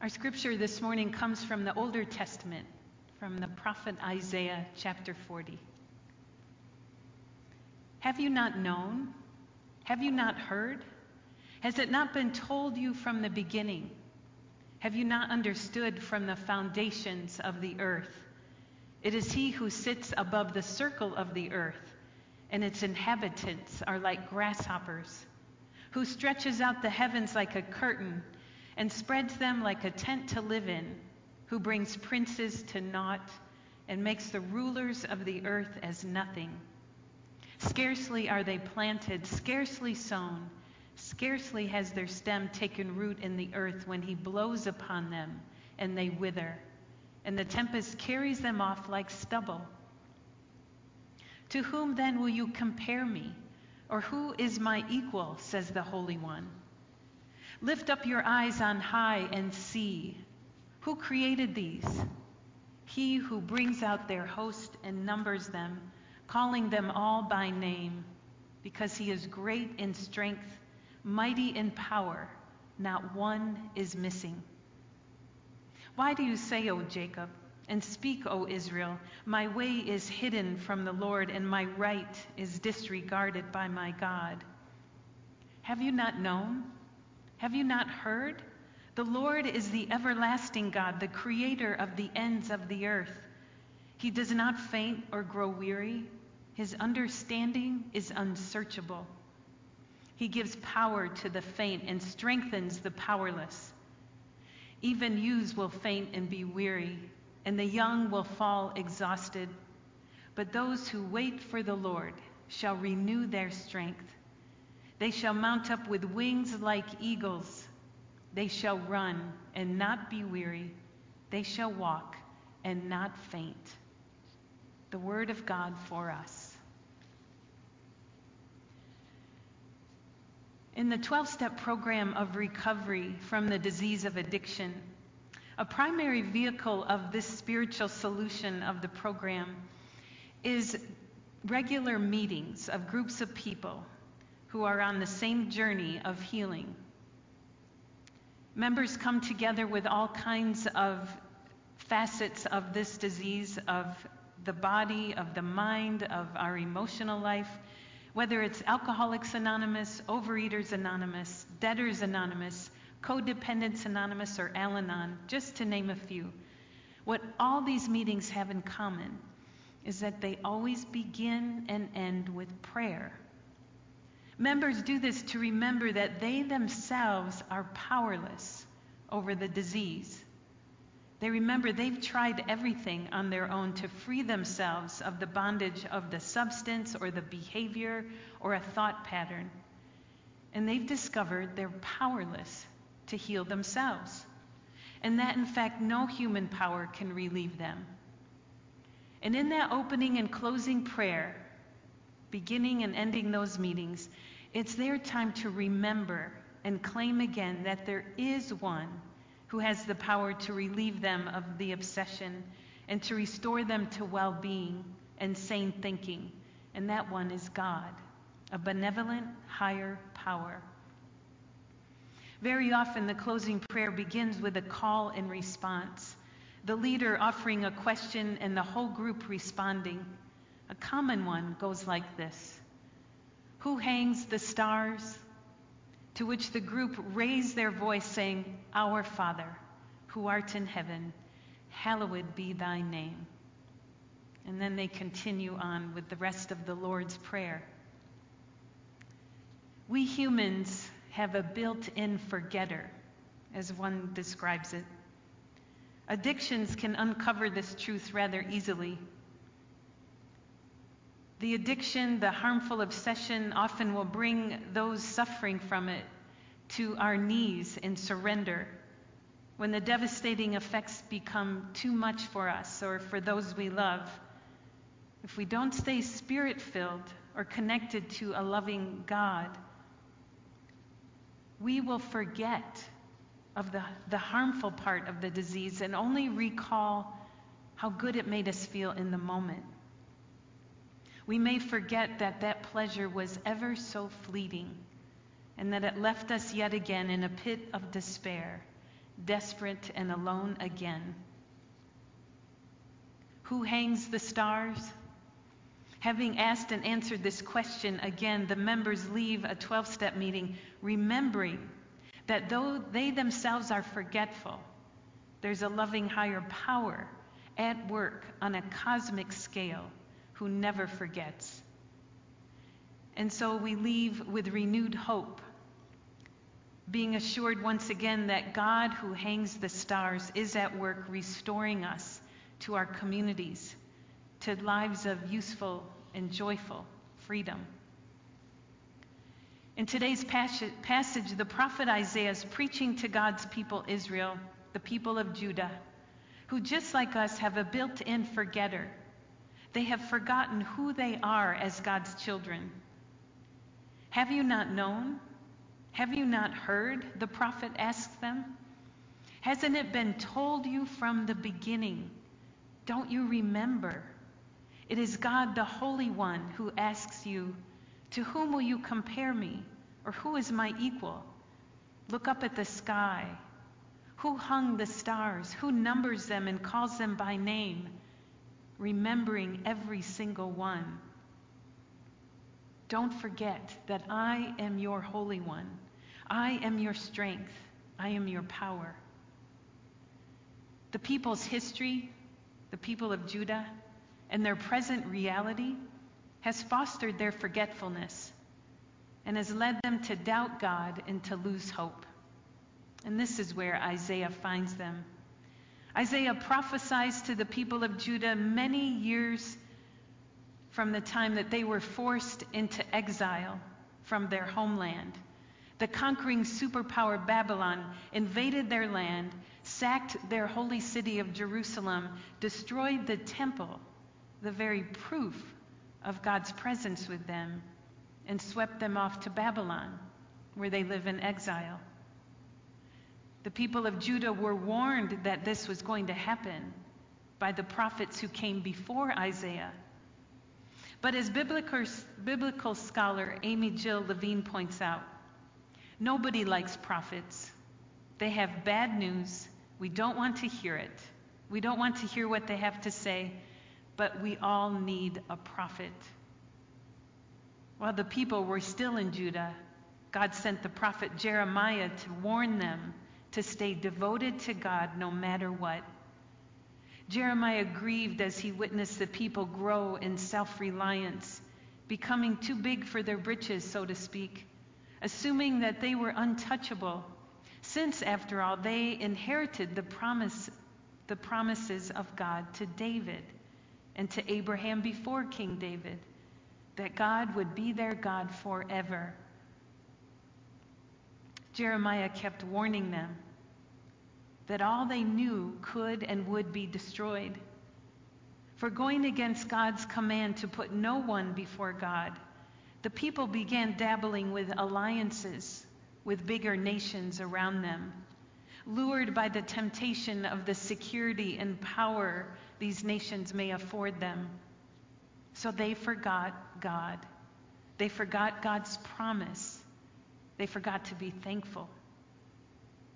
Our scripture this morning comes from the Older Testament, from the prophet Isaiah, chapter 40. Have you not known? Have you not heard? Has it not been told you from the beginning? Have you not understood from the foundations of the earth? It is he who sits above the circle of the earth, and its inhabitants are like grasshoppers, who stretches out the heavens like a curtain and spreads them like a tent to live in, who brings princes to naught and makes the rulers of the earth as nothing. Scarcely are they planted, scarcely sown, scarcely has their stem taken root in the earth when he blows upon them and they wither, and the tempest carries them off like stubble. To whom then will you compare me? Or who is my equal, says the Holy One? Lift up your eyes on high and see. Who created these? He who brings out their host and numbers them, calling them all by name, because he is great in strength, mighty in power, not one is missing. Why do you say, O Jacob, and speak, O Israel, my way is hidden from the Lord, and my right is disregarded by my God? Have you not known? Have you not heard? The Lord is the everlasting God, the creator of the ends of the earth. He does not faint or grow weary. His understanding is unsearchable. He gives power to the faint and strengthens the powerless. Even youths will faint and be weary, and the young will fall exhausted. But those who wait for the Lord shall renew their strength. They shall mount up with wings like eagles. They shall run and not be weary. They shall walk and not faint. The word of God for us. In the 12 step program of recovery from the disease of addiction, a primary vehicle of this spiritual solution of the program is regular meetings of groups of people who are on the same journey of healing. Members come together with all kinds of facets of this disease, of the body, of the mind, of our emotional life, whether it's Alcoholics Anonymous, Overeaters Anonymous, Debtors Anonymous, Codependents Anonymous, or Al Anon, just to name a few. What all these meetings have in common is that they always begin and end with prayer. Members do this to remember that they themselves are powerless over the disease. They remember they've tried everything on their own to free themselves of the bondage of the substance or the behavior or a thought pattern. And they've discovered they're powerless to heal themselves. And that, in fact, no human power can relieve them. And in that opening and closing prayer, beginning and ending those meetings, it's their time to remember and claim again that there is one who has the power to relieve them of the obsession and to restore them to well being and sane thinking. And that one is God, a benevolent higher power. Very often, the closing prayer begins with a call and response, the leader offering a question and the whole group responding. A common one goes like this Who hangs the stars? To which the group raise their voice, saying, Our Father, who art in heaven, hallowed be thy name. And then they continue on with the rest of the Lord's Prayer. We humans have a built in forgetter, as one describes it. Addictions can uncover this truth rather easily. The addiction, the harmful obsession, often will bring those suffering from it to our knees in surrender when the devastating effects become too much for us or for those we love. If we don't stay spirit filled or connected to a loving God, we will forget of the, the harmful part of the disease and only recall how good it made us feel in the moment we may forget that that pleasure was ever so fleeting and that it left us yet again in a pit of despair desperate and alone again. Who hangs the stars? Having asked and answered this question again, the members leave a 12 step meeting remembering that though they themselves are forgetful, there's a loving higher power at work on a cosmic scale who never forgets. And so we leave with renewed hope, being assured once again that God, who hangs the stars, is at work restoring us to our communities, to lives of useful and joyful freedom. In today's passage, the prophet Isaiah is preaching to God's people, Israel, the people of Judah, who just like us have a built in forgetter. They have forgotten who they are as God's children. Have you not known? Have you not heard? The prophet asks them. Hasn't it been told you from the beginning? Don't you remember? It is God, the Holy One, who asks you, To whom will you compare me? Or who is my equal? Look up at the sky. Who hung the stars? Who numbers them and calls them by name, remembering every single one? Don't forget that I am your Holy One. I am your strength. I am your power. The people's history, the people of Judah, and their present reality has fostered their forgetfulness and has led them to doubt God and to lose hope. And this is where Isaiah finds them. Isaiah prophesies to the people of Judah many years from the time that they were forced into exile from their homeland. The conquering superpower Babylon invaded their land sacked their holy city of Jerusalem, destroyed the temple, the very proof of God's presence with them, and swept them off to Babylon, where they live in exile. The people of Judah were warned that this was going to happen by the prophets who came before Isaiah. But as biblical, biblical scholar Amy Jill Levine points out, nobody likes prophets. They have bad news we don't want to hear it. We don't want to hear what they have to say, but we all need a prophet. While the people were still in Judah, God sent the prophet Jeremiah to warn them to stay devoted to God no matter what. Jeremiah grieved as he witnessed the people grow in self reliance, becoming too big for their britches, so to speak, assuming that they were untouchable since, after all, they inherited the, promise, the promises of God to David and to Abraham before King David, that God would be their God forever. Jeremiah kept warning them that all they knew could and would be destroyed. For going against God's command to put no one before God, the people began dabbling with alliances with bigger nations around them, lured by the temptation of the security and power these nations may afford them. So they forgot God. They forgot God's promise. They forgot to be thankful.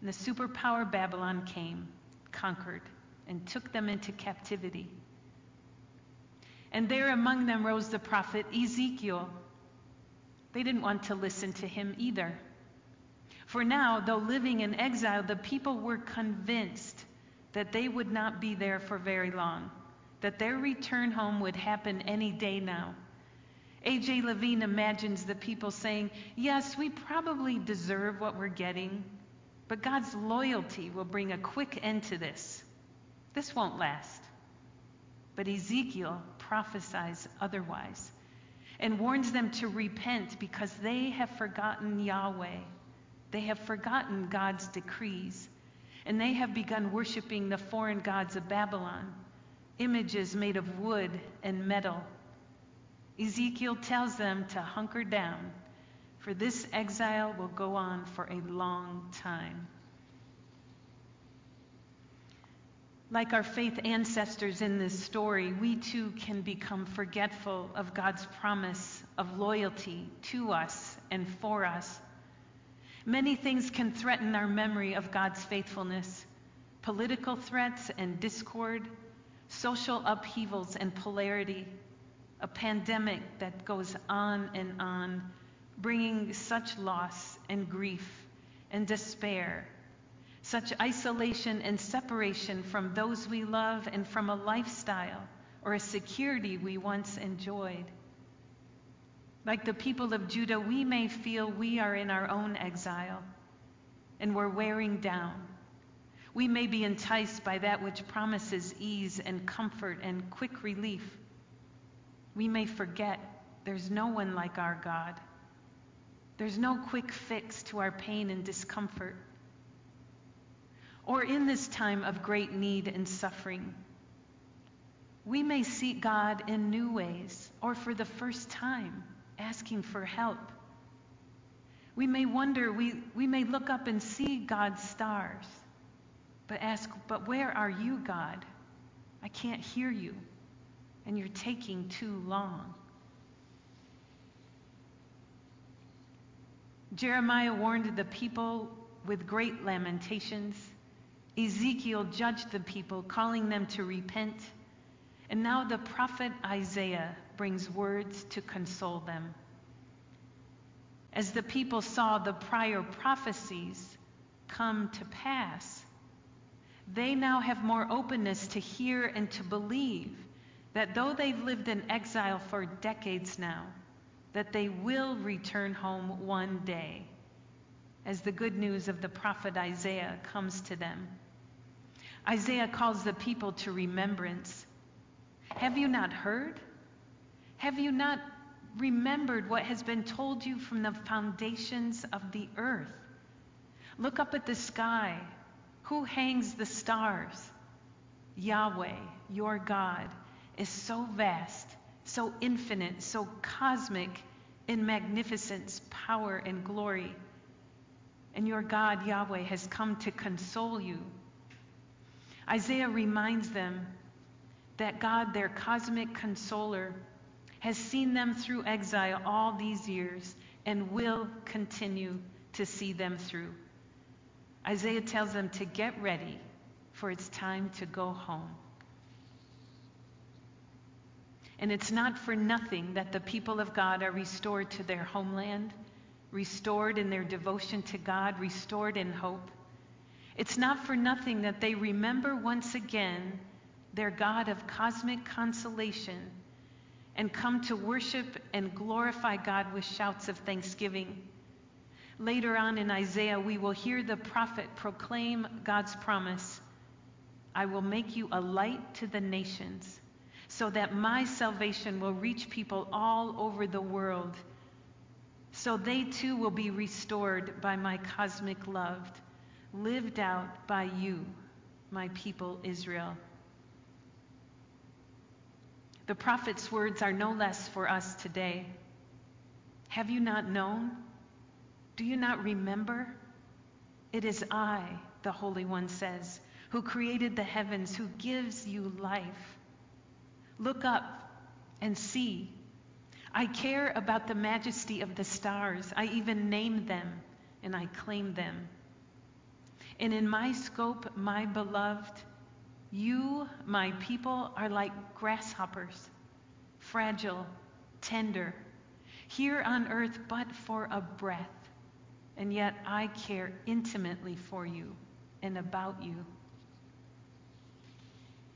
And the superpower Babylon came, conquered, and took them into captivity. And there among them rose the prophet Ezekiel. They didn't want to listen to him either. For now, though living in exile, the people were convinced that they would not be there for very long, that their return home would happen any day now. A.J. Levine imagines the people saying, Yes, we probably deserve what we're getting, but God's loyalty will bring a quick end to this. This won't last. But Ezekiel prophesies otherwise and warns them to repent because they have forgotten Yahweh they have forgotten God's decrees, and they have begun worshiping the foreign gods of Babylon, images made of wood and metal. Ezekiel tells them to hunker down, for this exile will go on for a long time. Like our faith ancestors in this story, we too can become forgetful of God's promise of loyalty to us and for us Many things can threaten our memory of God's faithfulness political threats and discord, social upheavals and polarity, a pandemic that goes on and on, bringing such loss and grief and despair, such isolation and separation from those we love and from a lifestyle or a security we once enjoyed. Like the people of Judah, we may feel we are in our own exile and we're wearing down. We may be enticed by that which promises ease and comfort and quick relief. We may forget there's no one like our God. There's no quick fix to our pain and discomfort. Or in this time of great need and suffering, we may seek God in new ways or for the first time asking for help. We may wonder, we, we may look up and see God's stars, but ask, But where are you, God? I can't hear you, and you're taking too long. Jeremiah warned the people with great lamentations. Ezekiel judged the people, calling them to repent. And now the prophet Isaiah brings words to console them. As the people saw the prior prophecies come to pass, they now have more openness to hear and to believe that though they've lived in exile for decades now, that they will return home one day as the good news of the prophet Isaiah comes to them. Isaiah calls the people to remembrance. Have you not heard? Have you not remembered what has been told you from the foundations of the earth? Look up at the sky. Who hangs the stars? Yahweh, your God, is so vast, so infinite, so cosmic in magnificence, power, and glory. And your God, Yahweh, has come to console you. Isaiah reminds them that God, their cosmic consoler, has seen them through exile all these years and will continue to see them through. Isaiah tells them to get ready, for it's time to go home. And it's not for nothing that the people of God are restored to their homeland, restored in their devotion to God, restored in hope. It's not for nothing that they remember once again their God of cosmic consolation and come to worship and glorify God with shouts of thanksgiving. Later on in Isaiah, we will hear the prophet proclaim God's promise I will make you a light to the nations, so that my salvation will reach people all over the world, so they too will be restored by my cosmic love, lived out by you, my people Israel. The prophet's words are no less for us today. Have you not known? Do you not remember? It is I, the Holy One says, who created the heavens, who gives you life. Look up and see. I care about the majesty of the stars. I even name them and I claim them. And in my scope, my beloved, you, my people, are like grasshoppers, fragile, tender, here on earth but for a breath. And yet I care intimately for you and about you.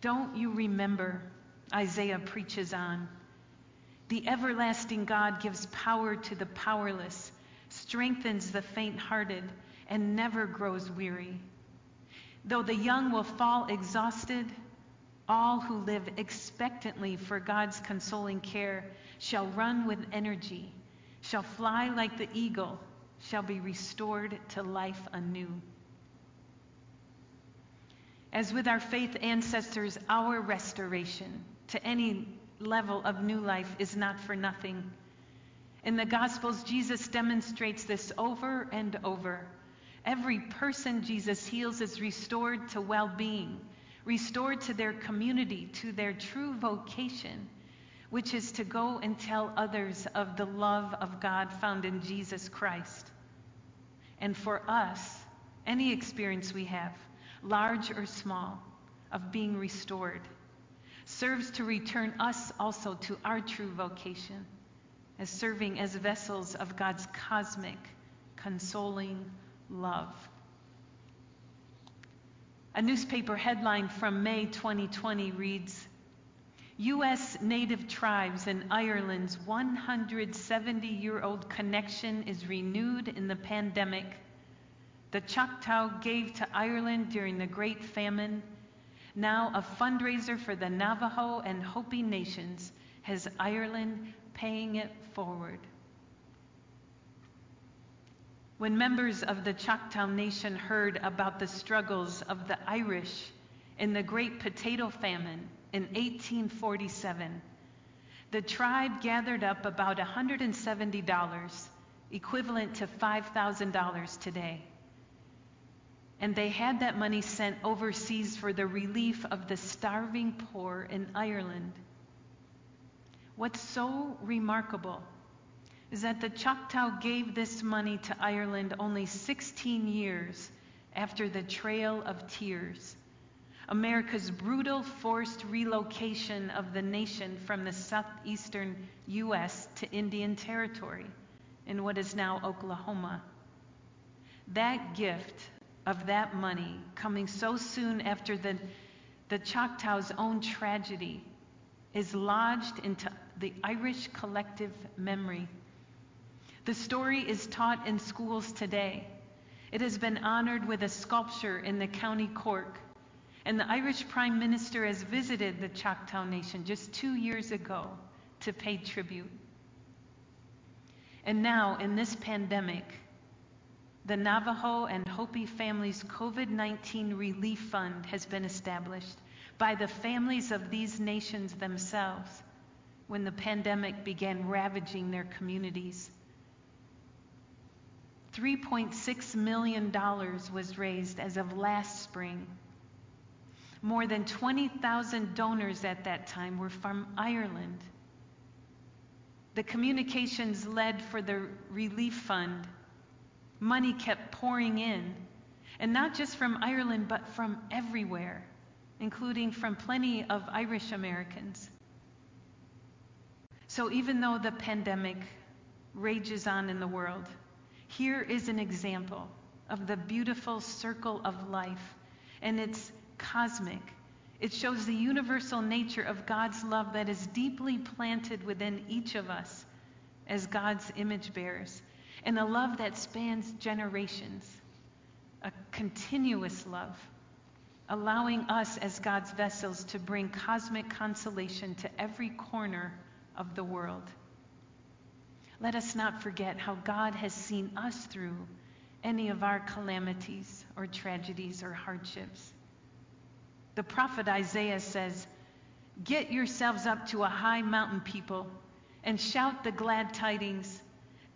Don't you remember? Isaiah preaches on. The everlasting God gives power to the powerless, strengthens the faint hearted, and never grows weary. Though the young will fall exhausted, all who live expectantly for God's consoling care shall run with energy, shall fly like the eagle, shall be restored to life anew. As with our faith ancestors, our restoration to any level of new life is not for nothing. In the Gospels, Jesus demonstrates this over and over. Every person Jesus heals is restored to well being, restored to their community, to their true vocation, which is to go and tell others of the love of God found in Jesus Christ. And for us, any experience we have, large or small, of being restored, serves to return us also to our true vocation as serving as vessels of God's cosmic, consoling love. A newspaper headline from May 2020 reads U.S. Native tribes and Ireland's 170 year old connection is renewed in the pandemic. The Choctaw gave to Ireland during the Great Famine. Now, a fundraiser for the Navajo and Hopi nations has Ireland paying it forward. When members of the Choctaw Nation heard about the struggles of the Irish in the Great Potato Famine in 1847, the tribe gathered up about $170, equivalent to $5,000 today. And they had that money sent overseas for the relief of the starving poor in Ireland. What's so remarkable is that the Choctaw gave this money to Ireland only 16 years after the Trail of Tears, America's brutal forced relocation of the nation from the southeastern U.S. to Indian Territory in what is now Oklahoma. That gift of that money coming so soon after the, the Choctaw's own tragedy is lodged into the Irish collective memory. The story is taught in schools today. It has been honored with a sculpture in the county Cork. And the Irish Prime Minister has visited the Choctaw Nation just two years ago to pay tribute. And now, in this pandemic, the Navajo and Hopi Families COVID 19 Relief Fund has been established by the families of these nations themselves when the pandemic began ravaging their communities. $3.6 million was raised as of last spring. More than 20,000 donors at that time were from Ireland. The communications led for the relief fund. Money kept pouring in, and not just from Ireland, but from everywhere including from plenty of Irish Americans. So even though the pandemic rages on in the world, here is an example of the beautiful circle of life, and it's cosmic. It shows the universal nature of God's love that is deeply planted within each of us as God's image bearers, and a love that spans generations, a continuous love allowing us as God's vessels to bring cosmic consolation to every corner of the world. Let us not forget how God has seen us through any of our calamities or tragedies or hardships. The prophet Isaiah says, Get yourselves up to a high mountain, people, and shout the glad tidings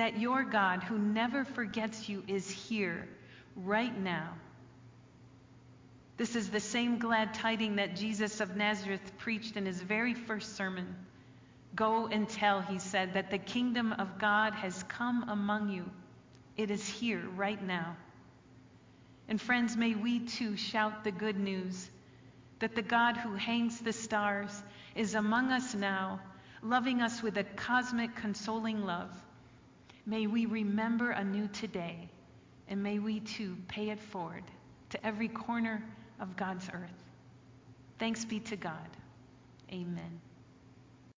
that your God, who never forgets you, is here right now this is the same glad tiding that Jesus of Nazareth preached in his very first sermon. Go and tell, he said, that the kingdom of God has come among you. It is here right now. And friends, may we too shout the good news that the God who hangs the stars is among us now, loving us with a cosmic, consoling love. May we remember anew today, and may we too pay it forward to every corner of God's earth. Thanks be to God. Amen.